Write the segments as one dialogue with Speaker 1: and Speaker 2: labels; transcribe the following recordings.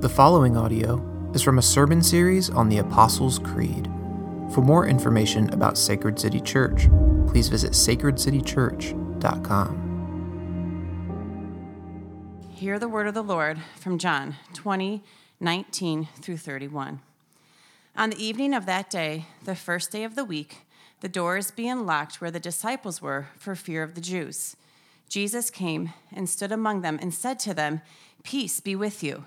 Speaker 1: The following audio is from a sermon series on the Apostles' Creed. For more information about Sacred City Church, please visit sacredcitychurch.com.
Speaker 2: Hear the word of the Lord from John 20, 19 through 31. On the evening of that day, the first day of the week, the doors being locked where the disciples were for fear of the Jews, Jesus came and stood among them and said to them, Peace be with you.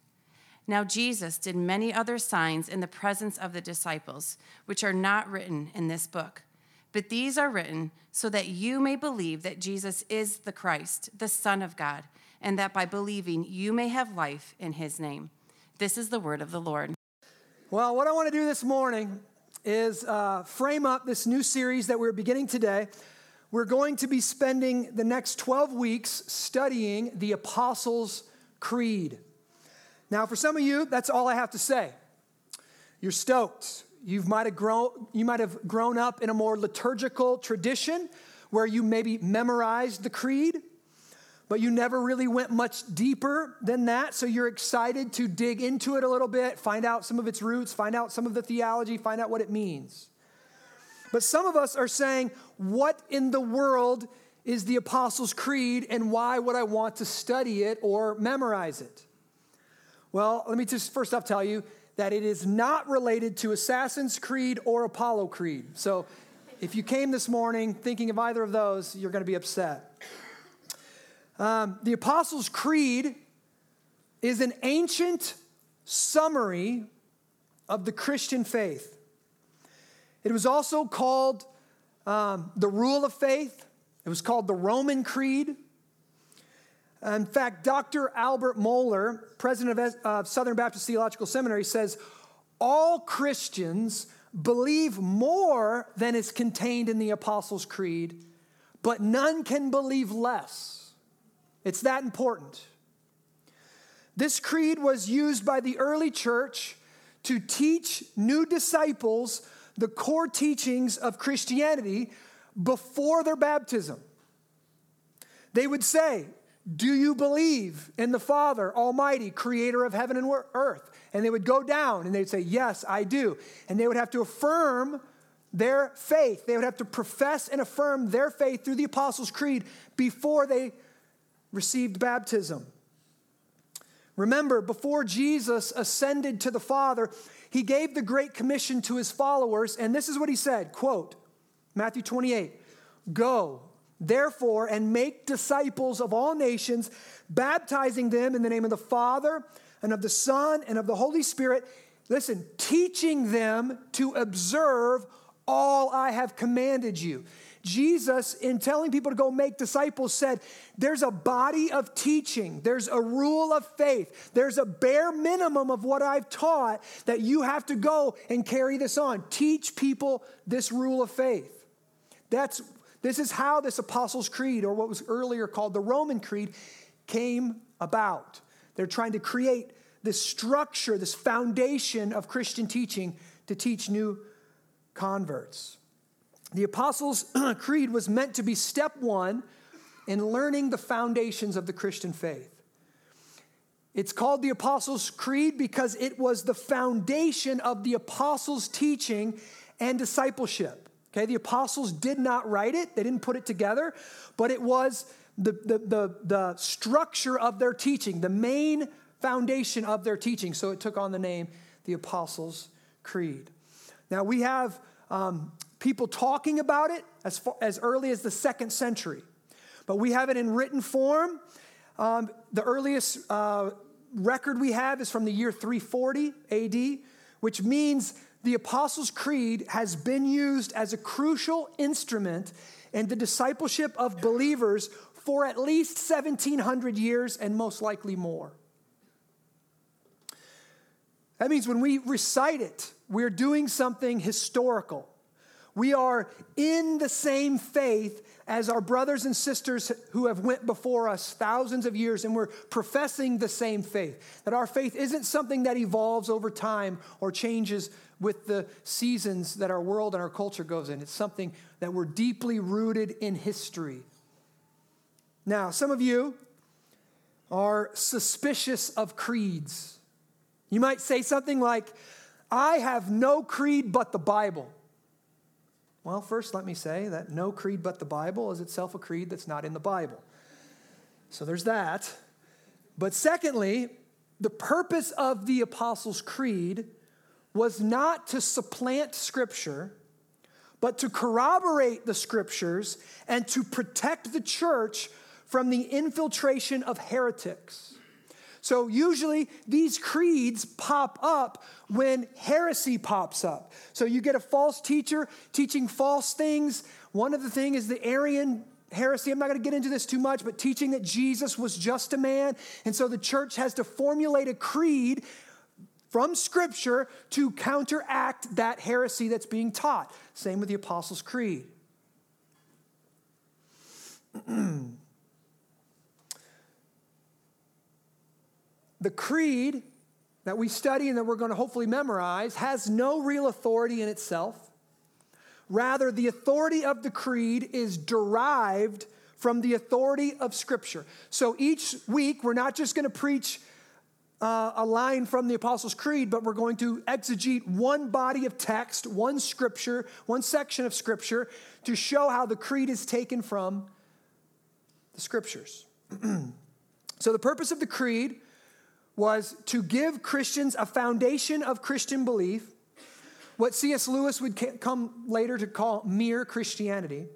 Speaker 2: Now, Jesus did many other signs in the presence of the disciples, which are not written in this book. But these are written so that you may believe that Jesus is the Christ, the Son of God, and that by believing you may have life in his name. This is the word of the Lord.
Speaker 3: Well, what I want to do this morning is uh, frame up this new series that we're beginning today. We're going to be spending the next 12 weeks studying the Apostles' Creed. Now, for some of you, that's all I have to say. You're stoked. You might have grown, you might have grown up in a more liturgical tradition where you maybe memorized the creed, but you never really went much deeper than that. So you're excited to dig into it a little bit, find out some of its roots, find out some of the theology, find out what it means. But some of us are saying, What in the world is the Apostles' Creed, and why would I want to study it or memorize it? Well, let me just first off tell you that it is not related to Assassin's Creed or Apollo Creed. So if you came this morning thinking of either of those, you're going to be upset. Um, the Apostles' Creed is an ancient summary of the Christian faith. It was also called um, the Rule of Faith, it was called the Roman Creed. In fact, Dr. Albert Mohler, president of Southern Baptist Theological Seminary, says all Christians believe more than is contained in the Apostles' Creed, but none can believe less. It's that important. This creed was used by the early church to teach new disciples the core teachings of Christianity before their baptism. They would say, do you believe in the Father, Almighty, creator of heaven and earth? And they would go down and they'd say, Yes, I do. And they would have to affirm their faith. They would have to profess and affirm their faith through the Apostles' Creed before they received baptism. Remember, before Jesus ascended to the Father, he gave the Great Commission to his followers, and this is what he said quote, Matthew 28 Go therefore, and make disciples of all nations, baptizing them in the name of the Father and of the Son and of the Holy Spirit. Listen, teaching them to observe all I have commanded you. Jesus, in telling people to go make disciples, said, There's a body of teaching, there's a rule of faith, there's a bare minimum of what I've taught that you have to go and carry this on. Teach people this rule of faith. That's this is how this Apostles' Creed, or what was earlier called the Roman Creed, came about. They're trying to create this structure, this foundation of Christian teaching to teach new converts. The Apostles' Creed was meant to be step one in learning the foundations of the Christian faith. It's called the Apostles' Creed because it was the foundation of the apostles' teaching and discipleship. Okay, the apostles did not write it, they didn't put it together, but it was the, the, the, the structure of their teaching, the main foundation of their teaching. So it took on the name the Apostles' Creed. Now we have um, people talking about it as, far, as early as the second century, but we have it in written form. Um, the earliest uh, record we have is from the year 340 AD, which means the Apostles' Creed has been used as a crucial instrument in the discipleship of believers for at least 1700 years and most likely more. That means when we recite it, we're doing something historical. We are in the same faith as our brothers and sisters who have went before us thousands of years and we're professing the same faith. That our faith isn't something that evolves over time or changes with the seasons that our world and our culture goes in. It's something that we're deeply rooted in history. Now, some of you are suspicious of creeds. You might say something like, I have no creed but the Bible. Well, first, let me say that no creed but the Bible is itself a creed that's not in the Bible. So there's that. But secondly, the purpose of the Apostles' Creed was not to supplant Scripture, but to corroborate the Scriptures and to protect the church from the infiltration of heretics. So, usually, these creeds pop up when heresy pops up. So, you get a false teacher teaching false things. One of the things is the Arian heresy. I'm not going to get into this too much, but teaching that Jesus was just a man. And so, the church has to formulate a creed from Scripture to counteract that heresy that's being taught. Same with the Apostles' Creed. the creed that we study and that we're going to hopefully memorize has no real authority in itself. Rather, the authority of the creed is derived from the authority of Scripture. So each week, we're not just going to preach uh, a line from the Apostles' Creed, but we're going to exegete one body of text, one scripture, one section of Scripture to show how the creed is taken from the Scriptures. so, the purpose of the creed was to give Christians a foundation of Christian belief, what C.S. Lewis would come later to call mere Christianity.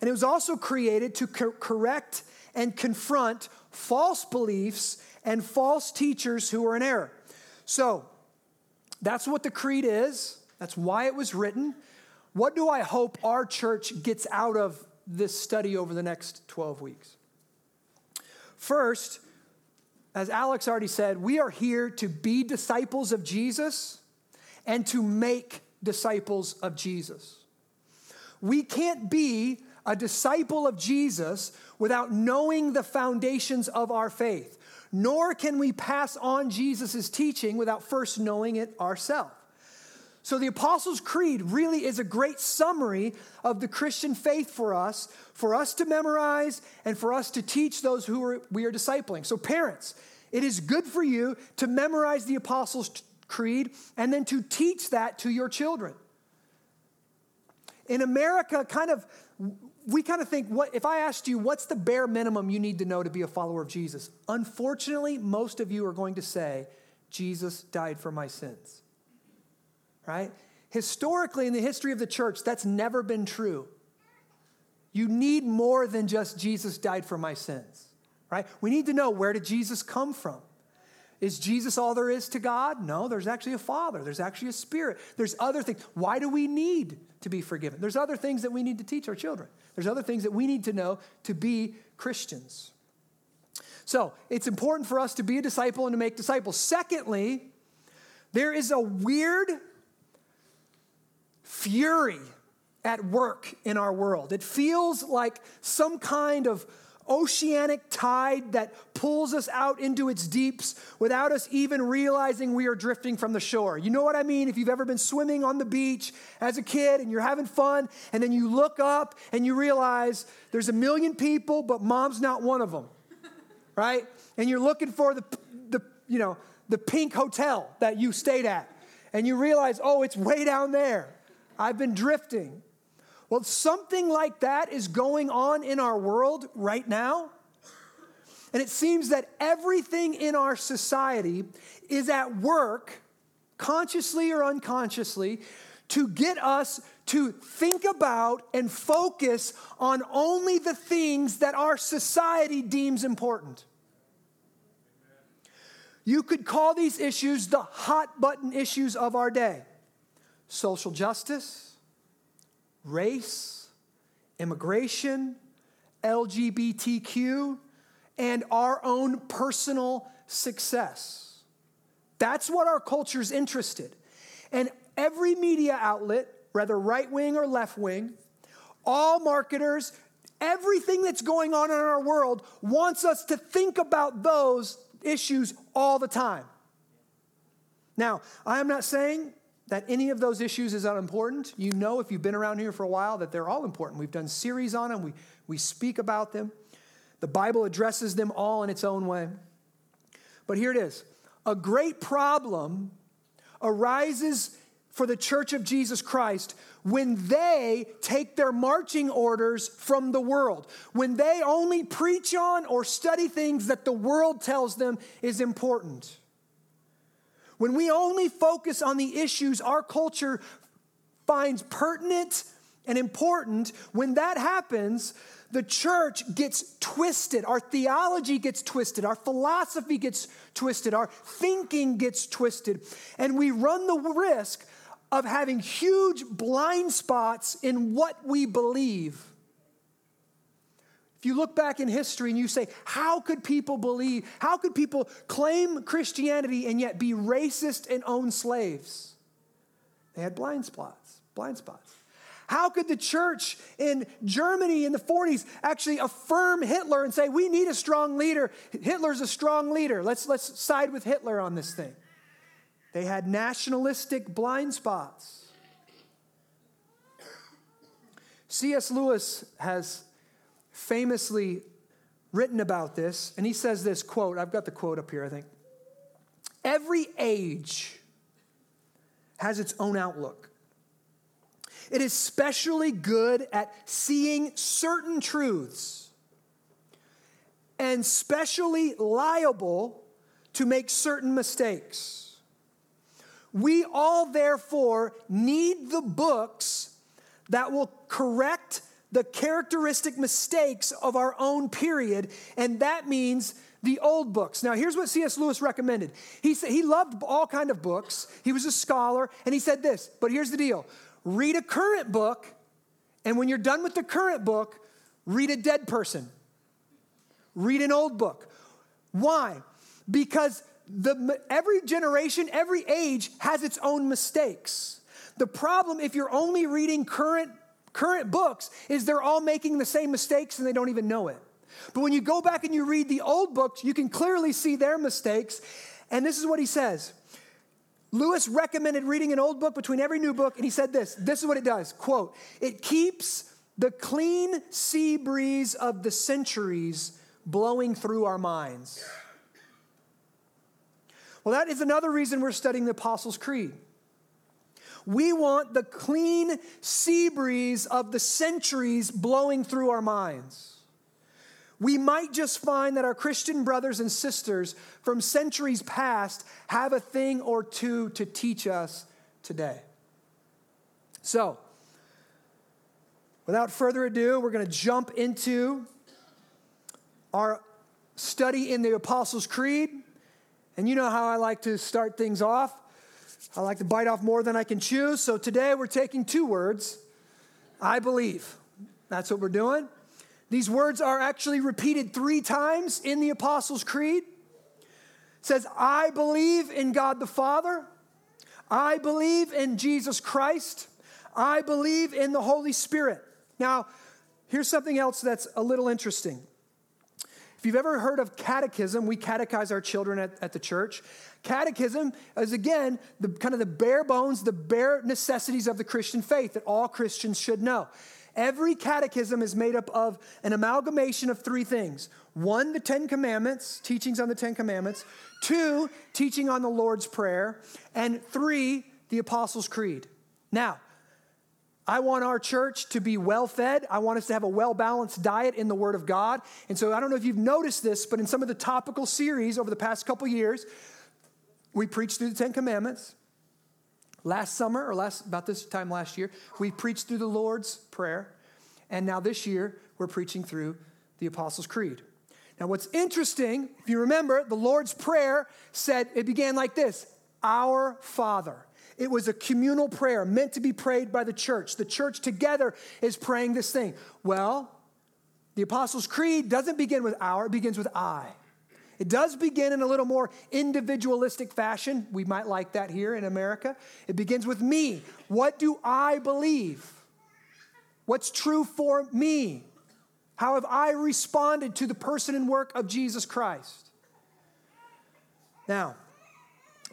Speaker 3: And it was also created to co- correct and confront false beliefs and false teachers who are in error. So, that's what the creed is. That's why it was written. What do I hope our church gets out of this study over the next 12 weeks? First, as Alex already said, we are here to be disciples of Jesus and to make disciples of Jesus. We can't be a disciple of Jesus without knowing the foundations of our faith, nor can we pass on Jesus' teaching without first knowing it ourselves. So, the Apostles' Creed really is a great summary of the Christian faith for us, for us to memorize and for us to teach those who we are discipling. So, parents, it is good for you to memorize the Apostles' Creed and then to teach that to your children. In America, kind of, we kind of think, what if I asked you, what's the bare minimum you need to know to be a follower of Jesus? Unfortunately, most of you are going to say, Jesus died for my sins. Right? Historically, in the history of the church, that's never been true. You need more than just Jesus died for my sins right? We need to know where did Jesus come from? Is Jesus all there is to God? No, there's actually a Father. There's actually a Spirit. There's other things. Why do we need to be forgiven? There's other things that we need to teach our children. There's other things that we need to know to be Christians. So it's important for us to be a disciple and to make disciples. Secondly, there is a weird fury at work in our world. It feels like some kind of oceanic tide that pulls us out into its deeps without us even realizing we are drifting from the shore. You know what I mean? If you've ever been swimming on the beach as a kid and you're having fun, and then you look up and you realize there's a million people, but mom's not one of them, right? And you're looking for the, the you know, the pink hotel that you stayed at, and you realize, oh, it's way down there. I've been drifting. Well, something like that is going on in our world right now. And it seems that everything in our society is at work, consciously or unconsciously, to get us to think about and focus on only the things that our society deems important. You could call these issues the hot button issues of our day social justice, race, immigration, LGBTQ, and our own personal success. That's what our culture is interested. And every media outlet, whether right wing or left wing, all marketers, everything that's going on in our world wants us to think about those issues all the time. Now, I am not saying that any of those issues is unimportant. You know, if you've been around here for a while, that they're all important. We've done series on them, we, we speak about them. The Bible addresses them all in its own way. But here it is a great problem arises for the church of Jesus Christ when they take their marching orders from the world, when they only preach on or study things that the world tells them is important. When we only focus on the issues our culture finds pertinent and important, when that happens, the church gets twisted. Our theology gets twisted. Our philosophy gets twisted. Our thinking gets twisted. And we run the risk of having huge blind spots in what we believe. If you look back in history and you say, how could people believe, how could people claim Christianity and yet be racist and own slaves? They had blind spots, blind spots. How could the church in Germany in the 40s actually affirm Hitler and say, we need a strong leader? Hitler's a strong leader. Let's, let's side with Hitler on this thing. They had nationalistic blind spots. C.S. Lewis has famously written about this, and he says this quote, I've got the quote up here, I think. Every age has its own outlook. It is specially good at seeing certain truths and specially liable to make certain mistakes. We all, therefore, need the books that will correct the characteristic mistakes of our own period, and that means the old books. Now, here's what C.S. Lewis recommended. He said he loved all kind of books. He was a scholar, and he said this. But here's the deal: read a current book, and when you're done with the current book, read a dead person. Read an old book. Why? Because the, every generation, every age has its own mistakes. The problem, if you're only reading current current books is they're all making the same mistakes and they don't even know it. But when you go back and you read the old books, you can clearly see their mistakes. And this is what he says. Lewis recommended reading an old book between every new book, and he said this this is what it does quote, it keeps the clean sea breeze of the centuries blowing through our minds. Well, that is another reason we're studying the Apostles' Creed. We want the clean sea breeze of the centuries blowing through our minds. We might just find that our Christian brothers and sisters from centuries past have a thing or two to teach us today. So, without further ado, we're going to jump into our study in the Apostles' Creed. And you know how I like to start things off. I like to bite off more than I can chew. So today we're taking two words I believe. That's what we're doing. These words are actually repeated three times in the Apostles' Creed. It says, I believe in God the Father. I believe in Jesus Christ. I believe in the Holy Spirit. Now, here's something else that's a little interesting. If you've ever heard of catechism, we catechize our children at, at the church. Catechism is, again, the kind of the bare bones, the bare necessities of the Christian faith that all Christians should know. Every catechism is made up of an amalgamation of three things one, the Ten Commandments, teachings on the Ten Commandments, two, teaching on the Lord's Prayer, and three, the Apostles' Creed. Now, I want our church to be well fed. I want us to have a well balanced diet in the Word of God. And so I don't know if you've noticed this, but in some of the topical series over the past couple years, we preached through the Ten Commandments. Last summer, or last about this time last year, we preached through the Lord's Prayer. And now this year, we're preaching through the Apostles' Creed. Now, what's interesting, if you remember, the Lord's Prayer said it began like this Our Father. It was a communal prayer meant to be prayed by the church. The church together is praying this thing. Well, the Apostles' Creed doesn't begin with our, it begins with I. It does begin in a little more individualistic fashion. We might like that here in America. It begins with me. What do I believe? What's true for me? How have I responded to the person and work of Jesus Christ? Now,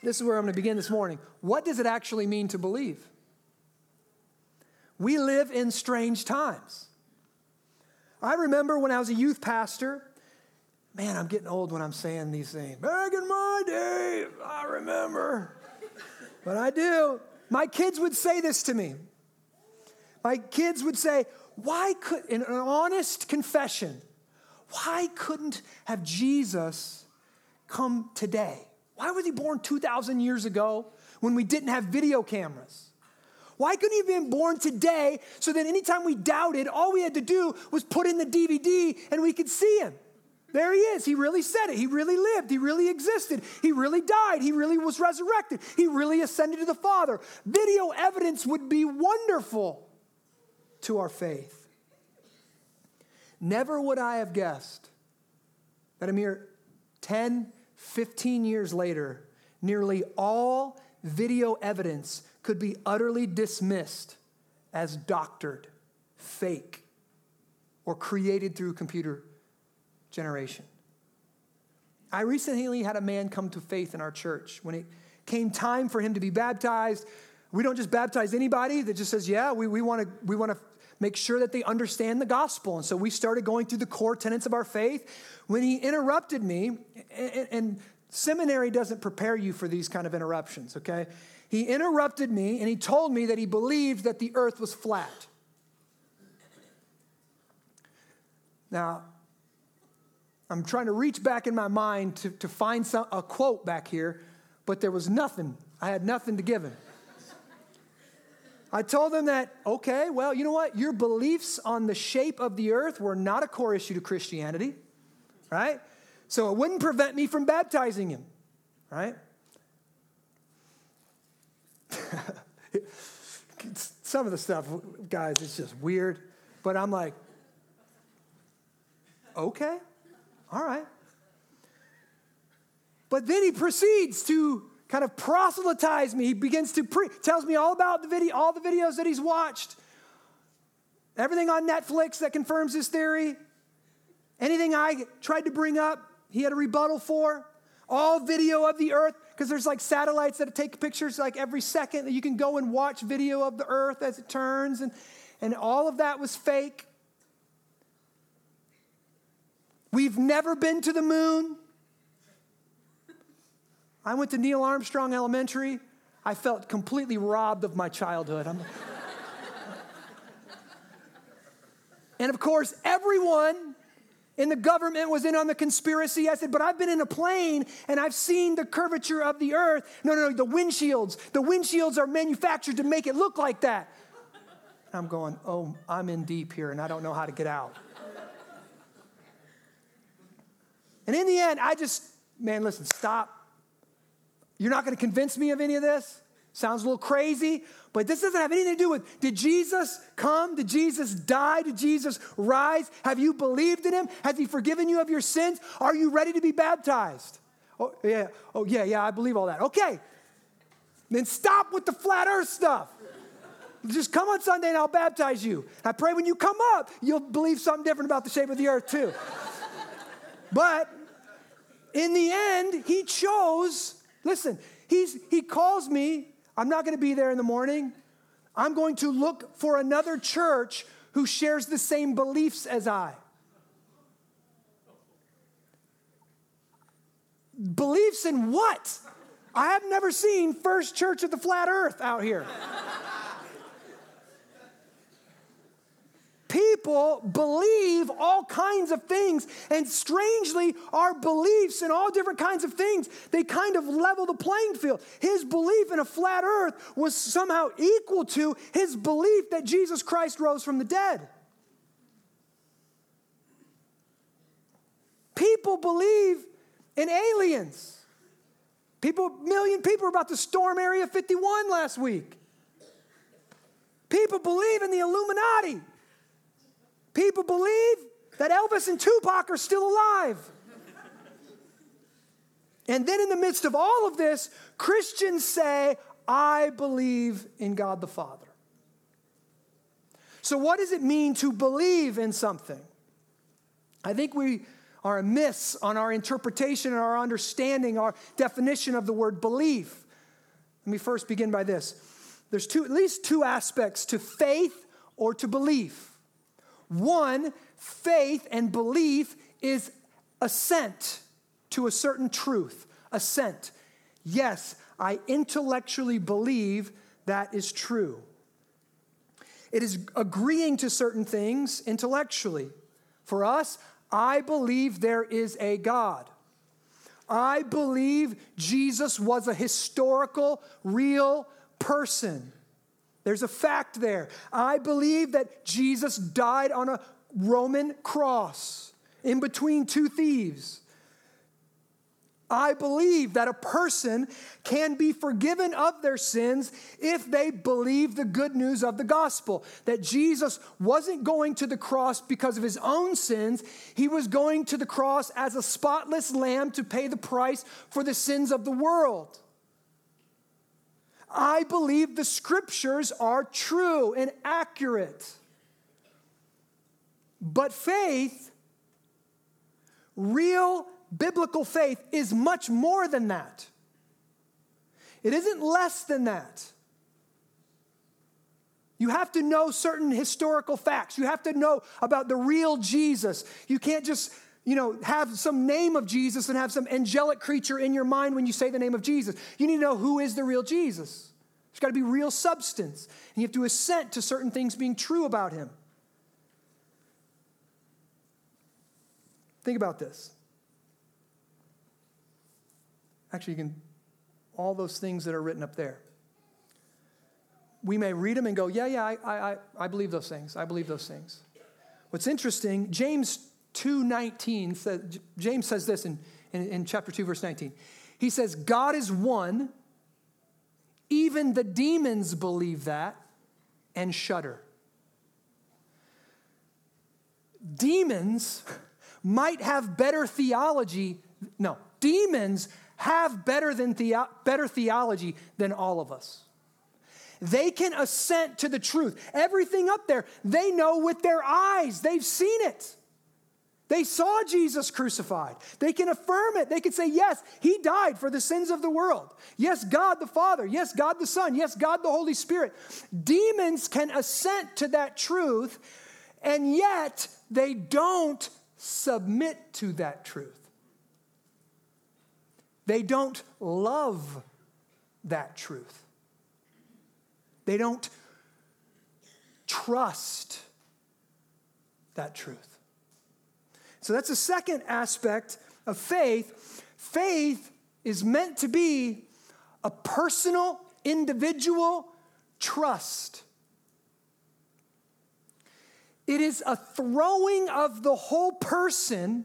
Speaker 3: this is where I'm going to begin this morning. What does it actually mean to believe? We live in strange times. I remember when I was a youth pastor, Man, I'm getting old when I'm saying these things. Back in my day, I remember. but I do. My kids would say this to me. My kids would say, why could, in an honest confession, why couldn't have Jesus come today? Why was he born 2,000 years ago when we didn't have video cameras? Why couldn't he have been born today so that anytime we doubted, all we had to do was put in the DVD and we could see him? There he is. He really said it. He really lived. He really existed. He really died. He really was resurrected. He really ascended to the Father. Video evidence would be wonderful to our faith. Never would I have guessed that a mere 10, 15 years later, nearly all video evidence could be utterly dismissed as doctored, fake, or created through computer generation. I recently had a man come to faith in our church. When it came time for him to be baptized, we don't just baptize anybody that just says, Yeah, we, we want to we wanna make sure that they understand the gospel. And so we started going through the core tenets of our faith. When he interrupted me, and, and seminary doesn't prepare you for these kind of interruptions, okay? He interrupted me and he told me that he believed that the earth was flat. Now, I'm trying to reach back in my mind to, to find some, a quote back here, but there was nothing. I had nothing to give him. I told him that, okay, well, you know what? Your beliefs on the shape of the earth were not a core issue to Christianity, right? So it wouldn't prevent me from baptizing him, right? Some of the stuff, guys, it's just weird, but I'm like, okay. All right. But then he proceeds to kind of proselytize me. He begins to pre- tells me all about the video, all the videos that he's watched, everything on Netflix that confirms his theory. Anything I tried to bring up, he had a rebuttal for. All video of the earth, because there's like satellites that take pictures like every second that you can go and watch video of the earth as it turns, and, and all of that was fake. We've never been to the moon. I went to Neil Armstrong Elementary. I felt completely robbed of my childhood. and of course, everyone in the government was in on the conspiracy. I said, but I've been in a plane and I've seen the curvature of the earth. No, no, no, the windshields. The windshields are manufactured to make it look like that. I'm going, oh, I'm in deep here and I don't know how to get out. And in the end, I just, man, listen, stop. You're not going to convince me of any of this. Sounds a little crazy, but this doesn't have anything to do with did Jesus come? Did Jesus die? Did Jesus rise? Have you believed in him? Has he forgiven you of your sins? Are you ready to be baptized? Oh, yeah. Oh, yeah, yeah, I believe all that. Okay. Then stop with the flat earth stuff. Just come on Sunday and I'll baptize you. I pray when you come up, you'll believe something different about the shape of the earth, too. But in the end, he chose, listen, he's, he calls me. I'm not going to be there in the morning. I'm going to look for another church who shares the same beliefs as I. Beliefs in what? I have never seen First Church of the Flat Earth out here. People believe all kinds of things, and strangely, our beliefs in all different kinds of things, they kind of level the playing field. His belief in a flat earth was somehow equal to his belief that Jesus Christ rose from the dead. People believe in aliens. People, million people were about to storm Area 51 last week. People believe in the Illuminati. People believe that Elvis and Tupac are still alive. And then, in the midst of all of this, Christians say, I believe in God the Father. So, what does it mean to believe in something? I think we are amiss on our interpretation and our understanding, our definition of the word belief. Let me first begin by this. There's two, at least two aspects to faith or to belief. One, faith and belief is assent to a certain truth. Assent. Yes, I intellectually believe that is true. It is agreeing to certain things intellectually. For us, I believe there is a God. I believe Jesus was a historical, real person. There's a fact there. I believe that Jesus died on a Roman cross in between two thieves. I believe that a person can be forgiven of their sins if they believe the good news of the gospel. That Jesus wasn't going to the cross because of his own sins, he was going to the cross as a spotless lamb to pay the price for the sins of the world. I believe the scriptures are true and accurate. But faith, real biblical faith is much more than that. It isn't less than that. You have to know certain historical facts. You have to know about the real Jesus. You can't just, you know, have some name of Jesus and have some angelic creature in your mind when you say the name of Jesus. You need to know who is the real Jesus. There's got to be real substance. And you have to assent to certain things being true about him. Think about this. Actually, you can, all those things that are written up there. We may read them and go, yeah, yeah, I, I, I believe those things. I believe those things. What's interesting, James 2.19, says, James says this in, in, in chapter 2, verse 19. He says, God is one. Even the demons believe that and shudder. Demons might have better theology. No, demons have better, than the, better theology than all of us. They can assent to the truth. Everything up there, they know with their eyes, they've seen it. They saw Jesus crucified. They can affirm it. They can say, Yes, He died for the sins of the world. Yes, God the Father. Yes, God the Son. Yes, God the Holy Spirit. Demons can assent to that truth, and yet they don't submit to that truth. They don't love that truth. They don't trust that truth. So that's the second aspect of faith. Faith is meant to be a personal, individual trust. It is a throwing of the whole person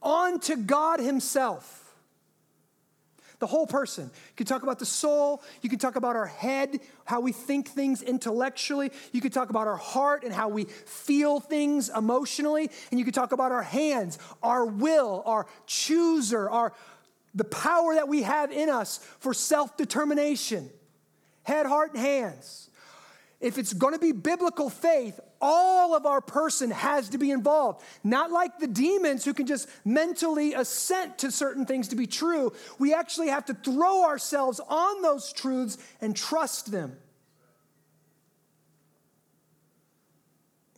Speaker 3: onto God Himself. The whole person. You can talk about the soul. You can talk about our head, how we think things intellectually. You can talk about our heart and how we feel things emotionally. And you can talk about our hands, our will, our chooser, our, the power that we have in us for self determination. Head, heart, and hands. If it's going to be biblical faith, all of our person has to be involved. Not like the demons who can just mentally assent to certain things to be true. We actually have to throw ourselves on those truths and trust them.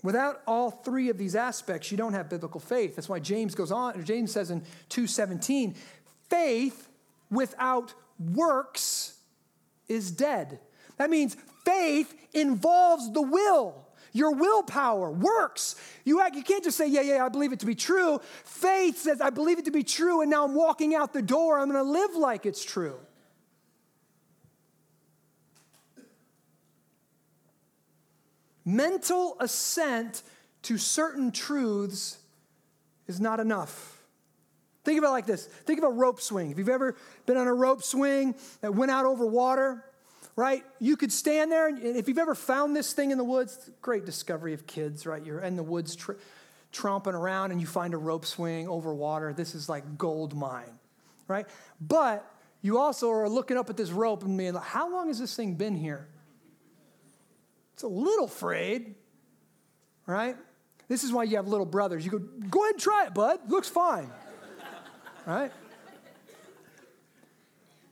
Speaker 3: Without all three of these aspects, you don't have biblical faith. That's why James goes on, James says in 2:17, faith without works is dead. That means faith involves the will. Your willpower works. You, you can't just say, Yeah, yeah, I believe it to be true. Faith says, I believe it to be true, and now I'm walking out the door. I'm going to live like it's true. Mental assent to certain truths is not enough. Think of it like this think of a rope swing. If you've ever been on a rope swing that went out over water, right? You could stand there, and if you've ever found this thing in the woods, great discovery of kids, right? You're in the woods tr- tromping around and you find a rope swing over water. This is like gold mine, right? But you also are looking up at this rope and being like, how long has this thing been here? It's a little frayed, right? This is why you have little brothers. You go, go ahead and try it, bud. Looks fine, right?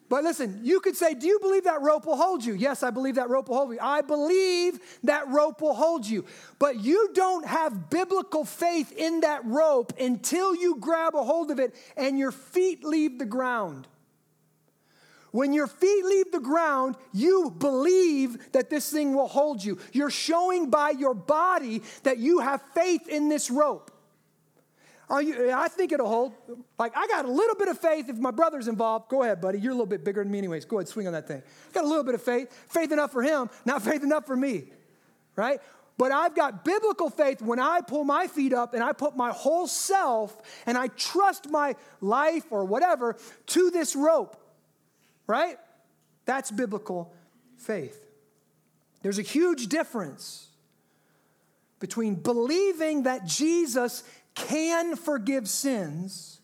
Speaker 3: But listen, you could say, Do you believe that rope will hold you? Yes, I believe that rope will hold you. I believe that rope will hold you. But you don't have biblical faith in that rope until you grab a hold of it and your feet leave the ground. When your feet leave the ground, you believe that this thing will hold you. You're showing by your body that you have faith in this rope. Are you, I think it'll hold. Like, I got a little bit of faith if my brother's involved. Go ahead, buddy. You're a little bit bigger than me, anyways. Go ahead, swing on that thing. Got a little bit of faith. Faith enough for him, not faith enough for me, right? But I've got biblical faith when I pull my feet up and I put my whole self and I trust my life or whatever to this rope right? That's biblical faith. There's a huge difference between believing that Jesus can forgive sins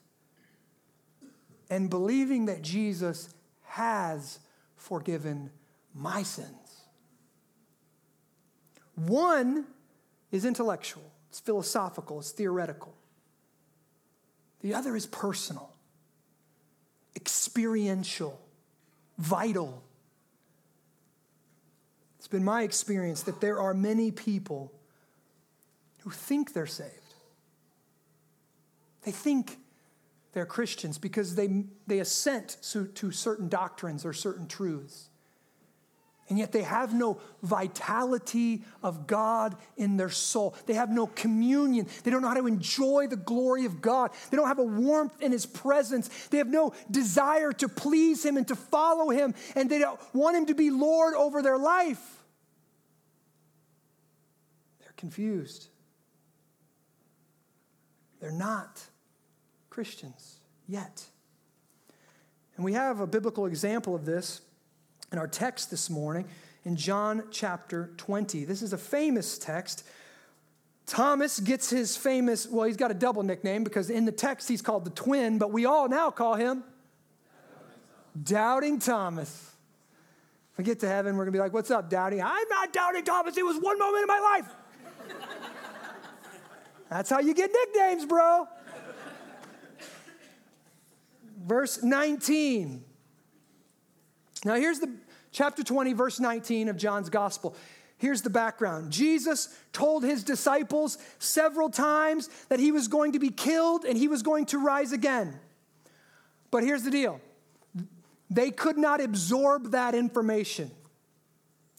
Speaker 3: and believing that Jesus has forgiven my sins. One is intellectual, it's philosophical, it's theoretical. The other is personal, experiential vital. It's been my experience that there are many people who think they're saved. They think they're Christians because they, they assent to, to certain doctrines or certain truths and yet they have no vitality of God in their soul. They have no communion. They don't know how to enjoy the glory of God. They don't have a warmth in His presence. They have no desire to please Him and to follow Him, and they don't want Him to be Lord over their life. They're confused. They're not Christians yet. And we have a biblical example of this in our text this morning in John chapter 20. This is a famous text. Thomas gets his famous, well, he's got a double nickname because in the text he's called the twin, but we all now call him Doubting Thomas. If we get to heaven, we're going to be like, What's up, Doubting? I'm not doubting Thomas. It was one moment in my life. That's how you get nicknames, bro. Verse 19. Now, here's the chapter 20, verse 19 of John's gospel. Here's the background Jesus told his disciples several times that he was going to be killed and he was going to rise again. But here's the deal they could not absorb that information.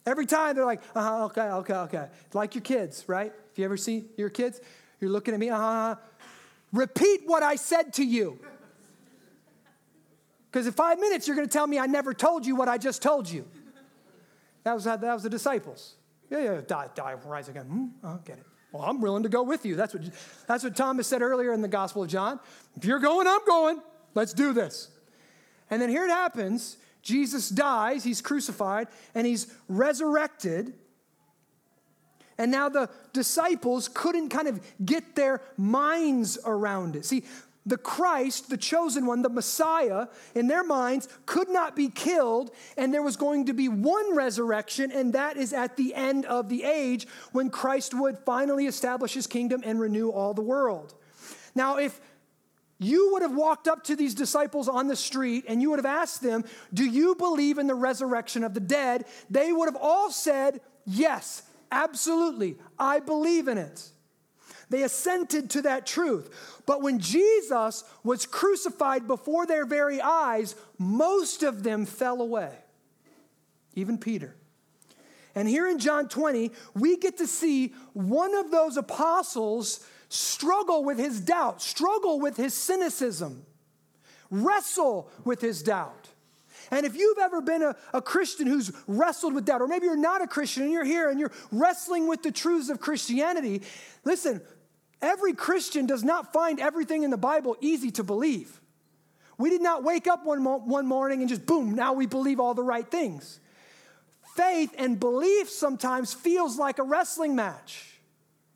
Speaker 3: Every time they're like, uh huh, okay, okay, okay. Like your kids, right? If you ever see your kids, you're looking at me, uh huh. Repeat what I said to you. Because in five minutes, you're going to tell me I never told you what I just told you. That was, that was the disciples. Yeah, yeah, die, die, rise again. Hmm, I get it. Well, I'm willing to go with you. That's what, that's what Thomas said earlier in the Gospel of John. If you're going, I'm going. Let's do this. And then here it happens Jesus dies, he's crucified, and he's resurrected. And now the disciples couldn't kind of get their minds around it. See, the Christ, the chosen one, the Messiah, in their minds, could not be killed, and there was going to be one resurrection, and that is at the end of the age when Christ would finally establish his kingdom and renew all the world. Now, if you would have walked up to these disciples on the street and you would have asked them, Do you believe in the resurrection of the dead? They would have all said, Yes, absolutely, I believe in it. They assented to that truth. But when Jesus was crucified before their very eyes, most of them fell away, even Peter. And here in John 20, we get to see one of those apostles struggle with his doubt, struggle with his cynicism, wrestle with his doubt. And if you've ever been a, a, Christian who's wrestled with doubt, or maybe you're not a Christian and you're here and you're wrestling with the truths of Christianity, listen, every Christian does not find everything in the Bible easy to believe. We did not wake up one, mo- one morning and just boom, now we believe all the right things. Faith and belief sometimes feels like a wrestling match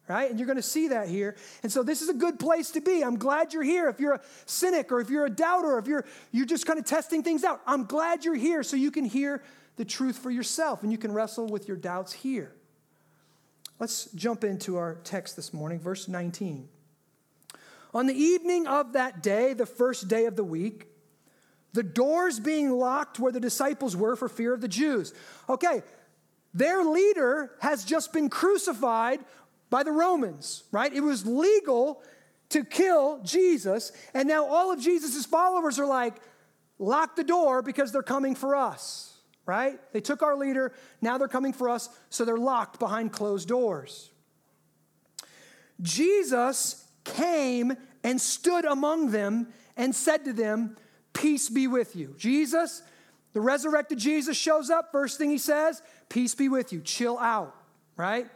Speaker 3: right? And you're going to see that here. And so this is a good place to be. I'm glad you're here. If you're a cynic or if you're a doubter, if you're you're just kind of testing things out, I'm glad you're here so you can hear the truth for yourself and you can wrestle with your doubts here. Let's jump into our text this morning, verse 19. On the evening of that day, the first day of the week, the doors being locked where the disciples were for fear of the Jews. Okay, their leader has just been crucified by the Romans, right? It was legal to kill Jesus, and now all of Jesus' followers are like, lock the door because they're coming for us, right? They took our leader, now they're coming for us, so they're locked behind closed doors. Jesus came and stood among them and said to them, Peace be with you. Jesus, the resurrected Jesus shows up. First thing he says, Peace be with you. Chill out, right?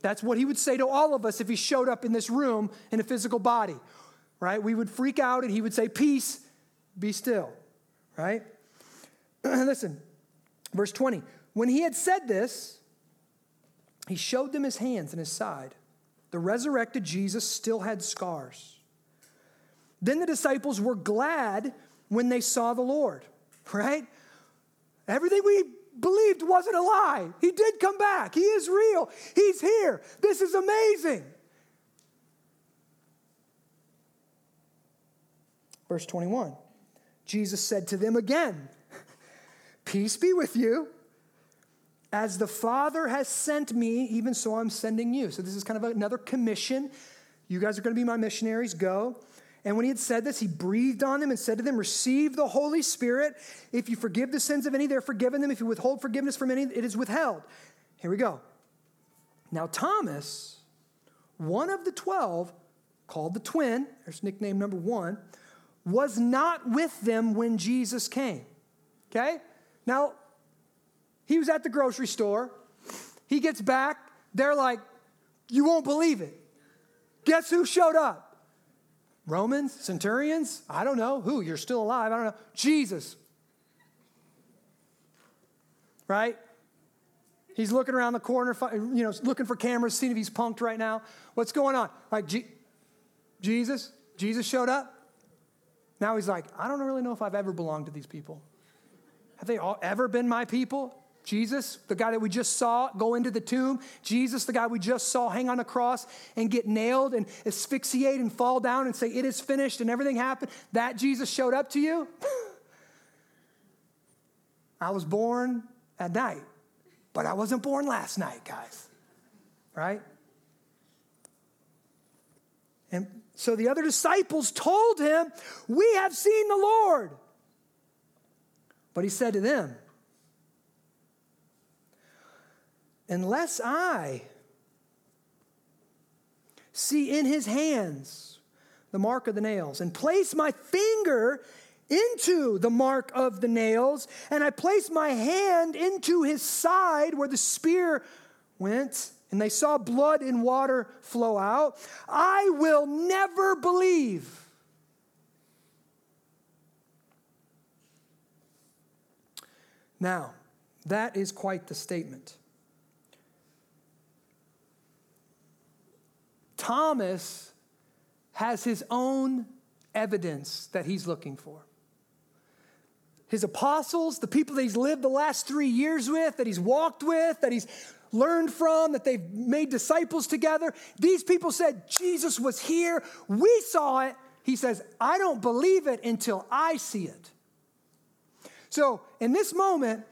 Speaker 3: That's what he would say to all of us if he showed up in this room in a physical body, right? We would freak out and he would say, Peace, be still, right? Listen, verse 20. When he had said this, he showed them his hands and his side. The resurrected Jesus still had scars. Then the disciples were glad when they saw the Lord, right? Everything we believed wasn't a lie. He did come back. He is real. He's here. This is amazing. Verse 21 Jesus said to them again, Peace be with you. As the Father has sent me, even so I'm sending you. So this is kind of another commission. You guys are going to be my missionaries. Go. And when he had said this, he breathed on them and said to them, Receive the Holy Spirit. If you forgive the sins of any, they're forgiven them. If you withhold forgiveness from any, it is withheld. Here we go. Now, Thomas, one of the twelve, called the twin, there's nickname number one, was not with them when Jesus came. Okay? Now, he was at the grocery store. He gets back. They're like, You won't believe it. Guess who showed up? Romans, centurions, I don't know. Who? You're still alive. I don't know. Jesus. Right? He's looking around the corner, you know, looking for cameras, seeing if he's punked right now. What's going on? Like, G- Jesus? Jesus showed up? Now he's like, I don't really know if I've ever belonged to these people. Have they all ever been my people? Jesus, the guy that we just saw go into the tomb, Jesus, the guy we just saw hang on a cross and get nailed and asphyxiate and fall down and say, It is finished and everything happened, that Jesus showed up to you? I was born at night, but I wasn't born last night, guys. Right? And so the other disciples told him, We have seen the Lord. But he said to them, unless I see in his hands the mark of the nails and place my finger into the mark of the nails and I place my hand into his side where the spear went and they saw blood and water flow out, I will never believe. Now, that is quite the statement. Thomas has his own evidence that he's looking for. His apostles, the people that he's lived the last three years with, that he's walked with, that he's learned from, that they've made disciples together, these people said, Jesus was here. We saw it. He says, I don't believe it until I see it. So in this moment,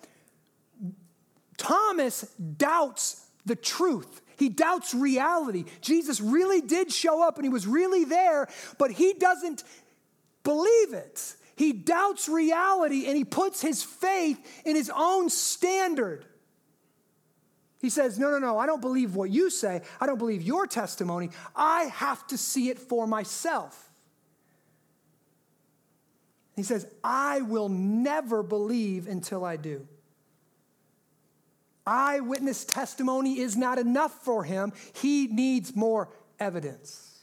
Speaker 3: Thomas doubts the truth. He doubts reality. Jesus really did show up and he was really there, but he doesn't believe it. He doubts reality and he puts his faith in his own standard. He says, No, no, no, I don't believe what you say. I don't believe your testimony. I have to see it for myself. He says, I will never believe until I do. Eyewitness testimony is not enough for him. He needs more evidence.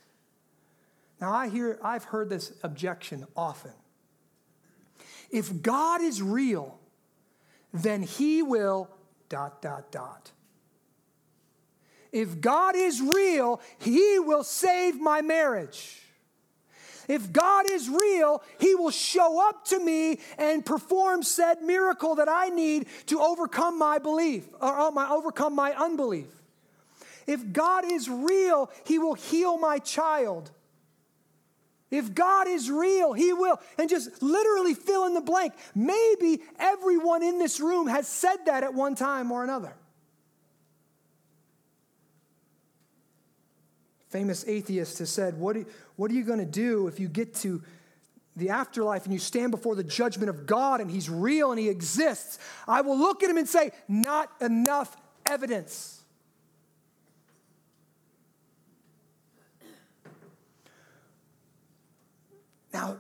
Speaker 3: Now, I hear, I've heard this objection often. If God is real, then he will dot, dot, dot. If God is real, he will save my marriage. If God is real, He will show up to me and perform said miracle that I need to overcome my belief or oh, my, overcome my unbelief. If God is real, He will heal my child. If God is real, He will. And just literally fill in the blank. Maybe everyone in this room has said that at one time or another. famous atheist has said, What are, what are you going to do if you get to the afterlife and you stand before the judgment of God and He's real and He exists? I will look at Him and say, Not enough evidence. Now,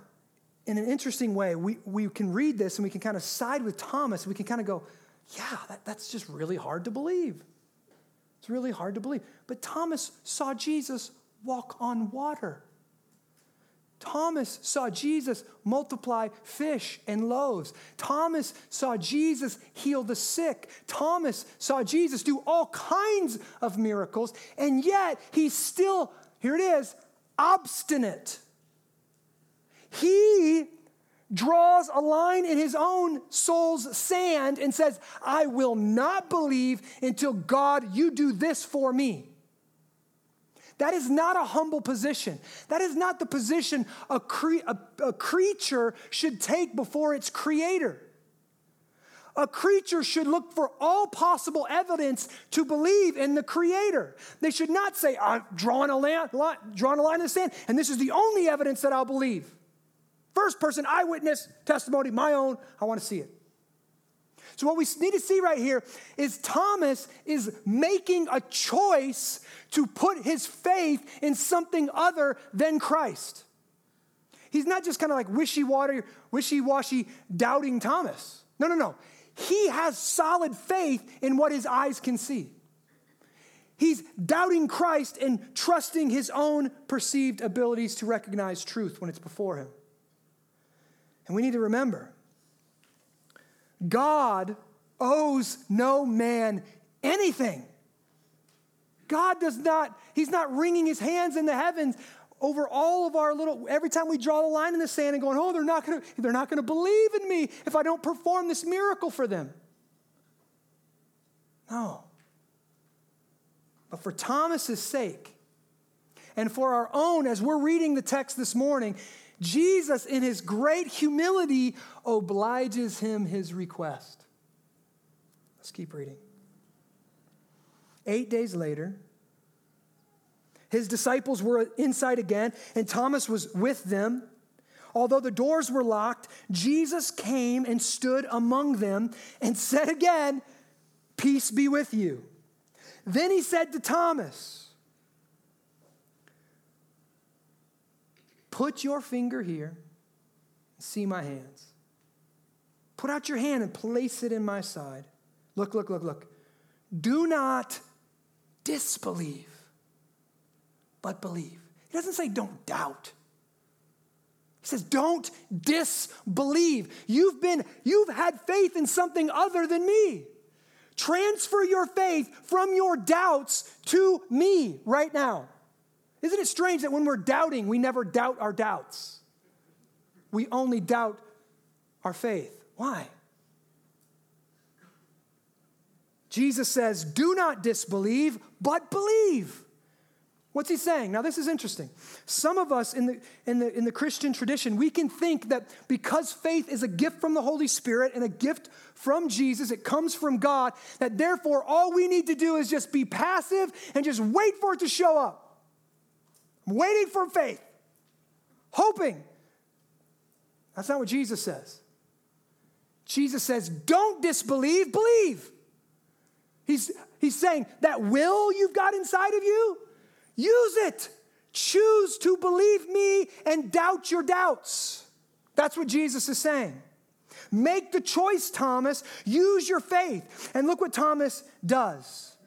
Speaker 3: in an interesting way, we, we can read this and we can kind of side with Thomas. We can kind of go, yeah, that, that's just really hard to believe. It's really hard to believe. But Thomas saw Jesus walk on water. Thomas saw Jesus multiply fish and loaves. Thomas saw Jesus heal the sick. Thomas saw Jesus do all kinds of miracles, and yet he's still, here it is, obstinate. He draws a line in his own soul's sand and says, I will not believe until God, you do this for me. That is not a humble position. That is not the position a, cre- a, a creature should take before its creator. A creature should look for all possible evidence to believe in the Creator. They should not say, I've drawn a, line, drawing a line in the sand, and this is the only evidence that I'll believe. First person eyewitness testimony, my own, I want to see it. So, what we need to see right here is Thomas is making a choice to put his faith in something other than Christ. He's not just kind of like wishy washy, doubting Thomas. No, no, no. He has solid faith in what his eyes can see. He's doubting Christ and trusting his own perceived abilities to recognize truth when it's before him. And we need to remember God owes no man anything. God does not, He's not wringing His hands in the heavens over all of our little every time we draw the line in the sand and going oh they're not going to they're not going to believe in me if i don't perform this miracle for them no but for thomas's sake and for our own as we're reading the text this morning Jesus, in his great humility, obliges him his request. Let's keep reading. Eight days later, his disciples were inside again, and Thomas was with them. Although the doors were locked, Jesus came and stood among them and said again, Peace be with you. Then he said to Thomas, Put your finger here, and see my hands. Put out your hand and place it in my side. Look, look, look, look. Do not disbelieve, but believe. He doesn't say don't doubt. He says, don't disbelieve. You've been, you've had faith in something other than me. Transfer your faith from your doubts to me right now. Isn't it strange that when we're doubting, we never doubt our doubts? we only doubt our faith. Why? Jesus says, Do not disbelieve, but believe. What's he saying? Now, this is interesting. Some of us in the, in, the, in the Christian tradition, we can think that because faith is a gift from the Holy Spirit and a gift from Jesus, it comes from God, that therefore all we need to do is just be passive and just wait for it to show up. I'm waiting for faith, hoping. That's not what Jesus says. Jesus says, don't disbelieve, believe. He's, he's saying that will you've got inside of you, use it. Choose to believe me and doubt your doubts. That's what Jesus is saying. Make the choice, Thomas. Use your faith. And look what Thomas does.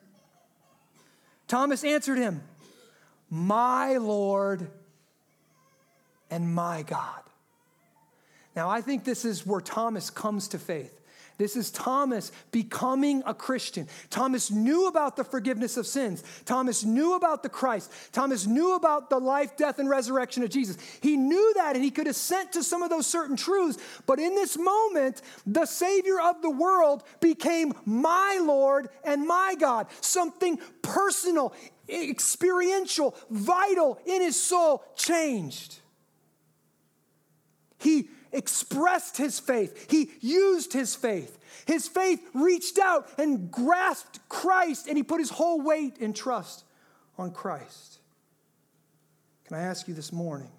Speaker 3: Thomas answered him, My Lord and my God. Now, I think this is where Thomas comes to faith. This is Thomas becoming a Christian. Thomas knew about the forgiveness of sins. Thomas knew about the Christ. Thomas knew about the life, death, and resurrection of Jesus. He knew that and he could assent to some of those certain truths. But in this moment, the Savior of the world became my Lord and my God. Something personal, experiential, vital in his soul changed. He expressed his faith, he used his faith. His faith reached out and grasped Christ, and he put his whole weight and trust on Christ. Can I ask you this morning?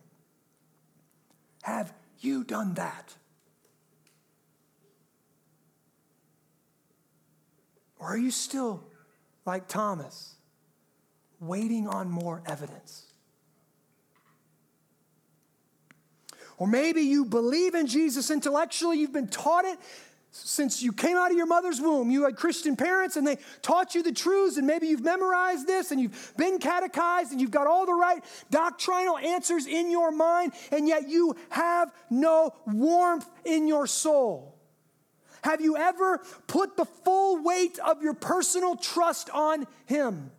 Speaker 3: Have you done that? Or are you still like Thomas, waiting on more evidence? Or maybe you believe in Jesus intellectually, you've been taught it since you came out of your mother's womb. You had Christian parents and they taught you the truths, and maybe you've memorized this and you've been catechized and you've got all the right doctrinal answers in your mind, and yet you have no warmth in your soul. Have you ever put the full weight of your personal trust on Him?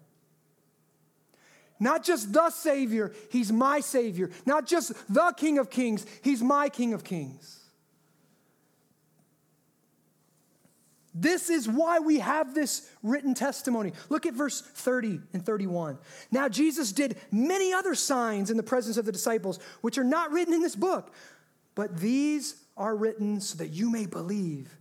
Speaker 3: Not just the Savior, He's my Savior. Not just the King of Kings, He's my King of Kings. This is why we have this written testimony. Look at verse 30 and 31. Now, Jesus did many other signs in the presence of the disciples, which are not written in this book, but these are written so that you may believe,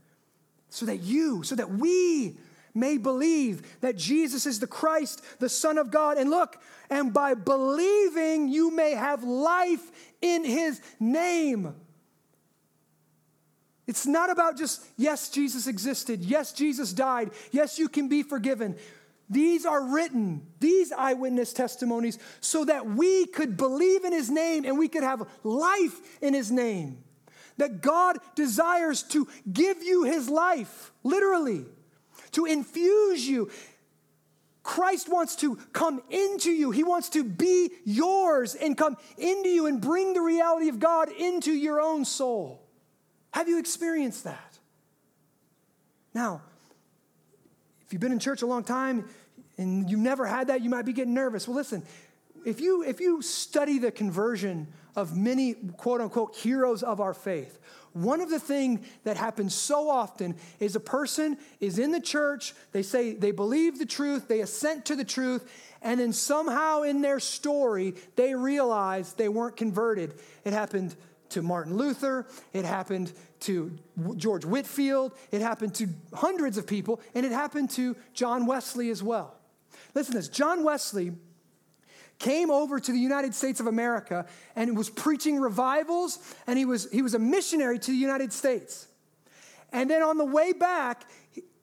Speaker 3: so that you, so that we may believe that Jesus is the Christ, the Son of God. And look, and by believing, you may have life in his name. It's not about just, yes, Jesus existed. Yes, Jesus died. Yes, you can be forgiven. These are written, these eyewitness testimonies, so that we could believe in his name and we could have life in his name. That God desires to give you his life, literally to infuse you. Christ wants to come into you. He wants to be yours and come into you and bring the reality of God into your own soul. Have you experienced that? Now, if you've been in church a long time and you've never had that, you might be getting nervous. Well, listen, if you if you study the conversion of many quote unquote heroes of our faith, one of the things that happens so often is a person is in the church, they say they believe the truth, they assent to the truth, and then somehow in their story, they realize they weren't converted. It happened to Martin Luther, it happened to George Whitefield, it happened to hundreds of people, and it happened to John Wesley as well. Listen to this John Wesley came over to the United States of America and was preaching revivals, and he was, he was a missionary to the United States. And then on the way back,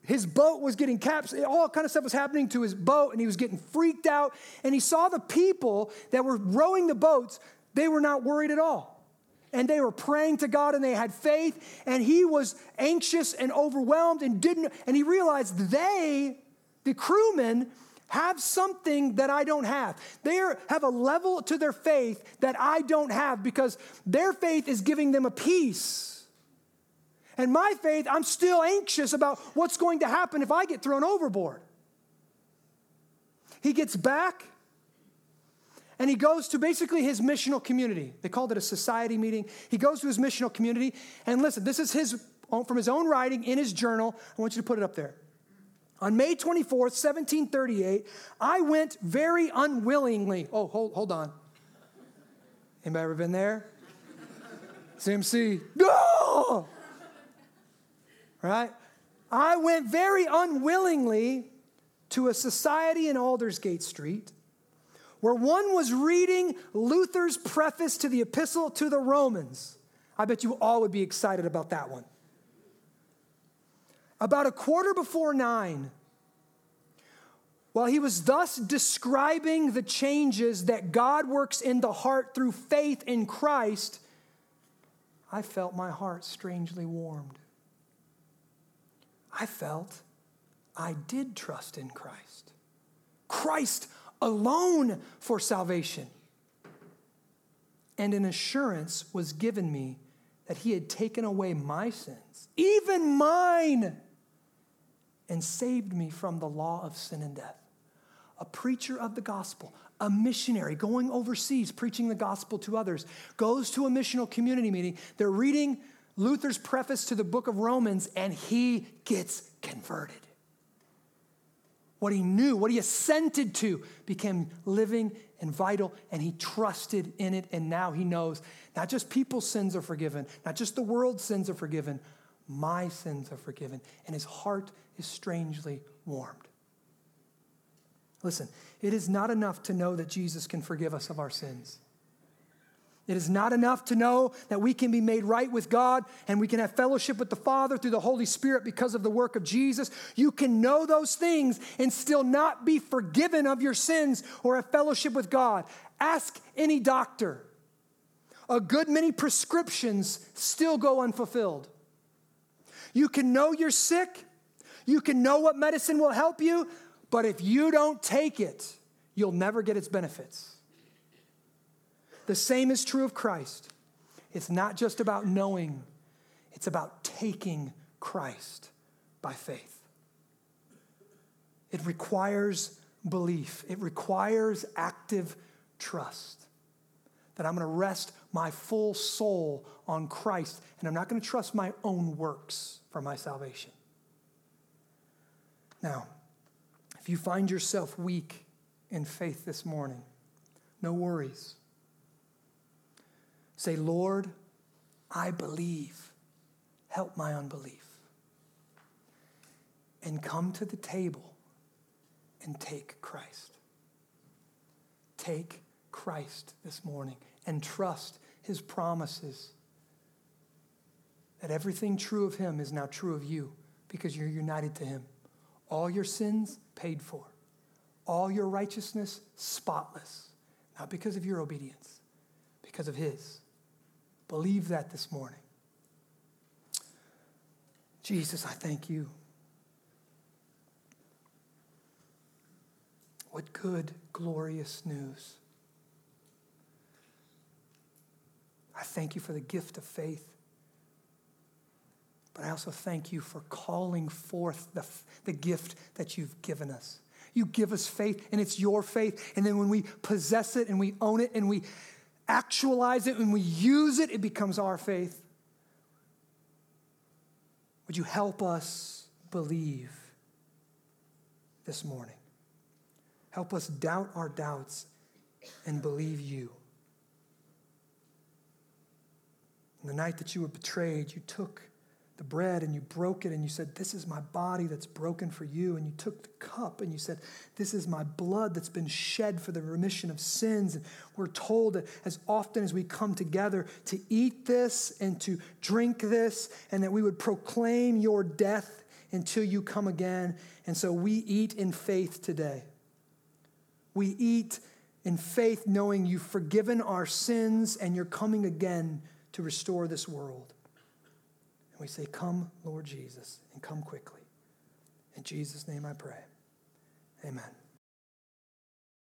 Speaker 3: his boat was getting caps, all kind of stuff was happening to his boat, and he was getting freaked out. And he saw the people that were rowing the boats, they were not worried at all. And they were praying to God and they had faith, and he was anxious and overwhelmed and didn't, and he realized they, the crewmen, have something that I don't have. They have a level to their faith that I don't have because their faith is giving them a peace. And my faith, I'm still anxious about what's going to happen if I get thrown overboard. He gets back, and he goes to basically his missional community. They called it a society meeting. He goes to his missional community, and listen, this is his from his own writing in his journal. I want you to put it up there. On May 24th, 1738, I went very unwillingly. Oh, hold, hold on. Anybody ever been there? CMC. No! Right? I went very unwillingly to a society in Aldersgate Street where one was reading Luther's preface to the Epistle to the Romans. I bet you all would be excited about that one. About a quarter before nine, while he was thus describing the changes that God works in the heart through faith in Christ, I felt my heart strangely warmed. I felt I did trust in Christ. Christ alone for salvation. And an assurance was given me that he had taken away my sins, even mine, and saved me from the law of sin and death. A preacher of the gospel, a missionary going overseas preaching the gospel to others, goes to a missional community meeting. They're reading Luther's preface to the book of Romans, and he gets converted. What he knew, what he assented to, became living and vital, and he trusted in it. And now he knows not just people's sins are forgiven, not just the world's sins are forgiven, my sins are forgiven. And his heart is strangely warmed. Listen, it is not enough to know that Jesus can forgive us of our sins. It is not enough to know that we can be made right with God and we can have fellowship with the Father through the Holy Spirit because of the work of Jesus. You can know those things and still not be forgiven of your sins or have fellowship with God. Ask any doctor. A good many prescriptions still go unfulfilled. You can know you're sick, you can know what medicine will help you, but if you don't take it, you'll never get its benefits. The same is true of Christ. It's not just about knowing, it's about taking Christ by faith. It requires belief, it requires active trust. That I'm going to rest my full soul on Christ, and I'm not going to trust my own works for my salvation. Now, if you find yourself weak in faith this morning, no worries. Say, Lord, I believe. Help my unbelief. And come to the table and take Christ. Take Christ this morning and trust his promises that everything true of him is now true of you because you're united to him. All your sins paid for, all your righteousness spotless, not because of your obedience, because of his. Believe that this morning. Jesus, I thank you. What good, glorious news. I thank you for the gift of faith. But I also thank you for calling forth the, the gift that you've given us. You give us faith, and it's your faith. And then when we possess it and we own it and we actualize it, and we use it, it becomes our faith. Would you help us believe this morning? Help us doubt our doubts and believe you. The night that you were betrayed, you took the bread and you broke it and you said, This is my body that's broken for you. And you took the cup and you said, This is my blood that's been shed for the remission of sins. And we're told that as often as we come together to eat this and to drink this, and that we would proclaim your death until you come again. And so we eat in faith today. We eat in faith knowing you've forgiven our sins and you're coming again to restore this world. We say, Come, Lord Jesus, and come quickly. In Jesus' name I pray. Amen.